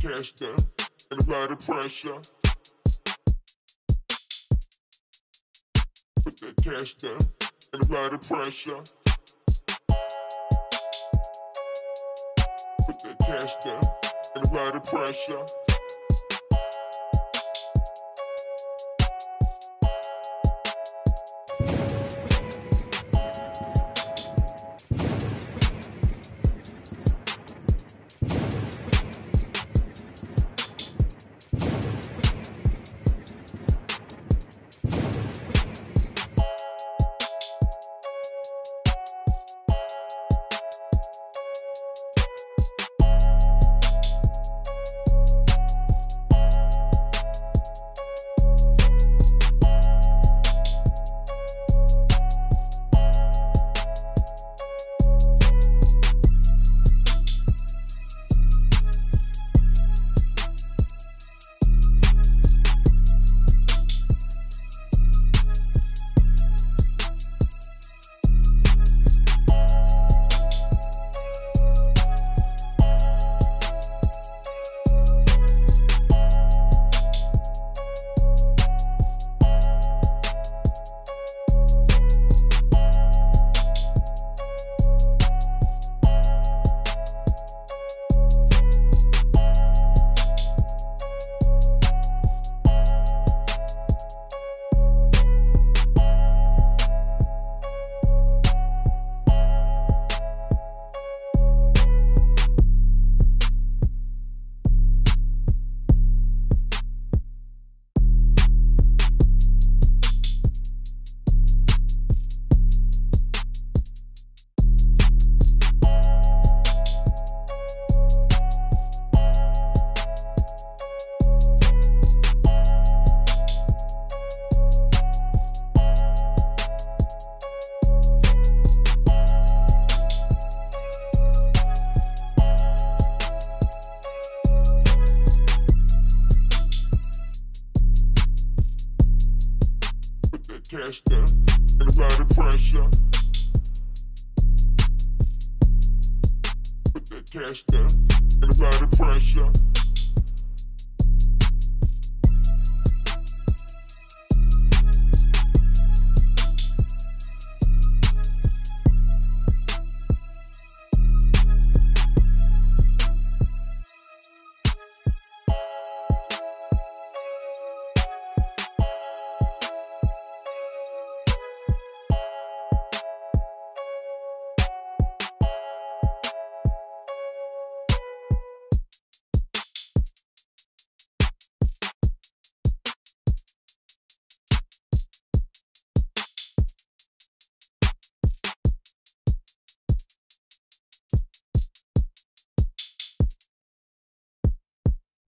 cash down and apply the pressure. Put that cash down and apply the pressure. Put that cash down and apply the pressure. Cash down and apply the pressure. Put that cash down and apply the pressure.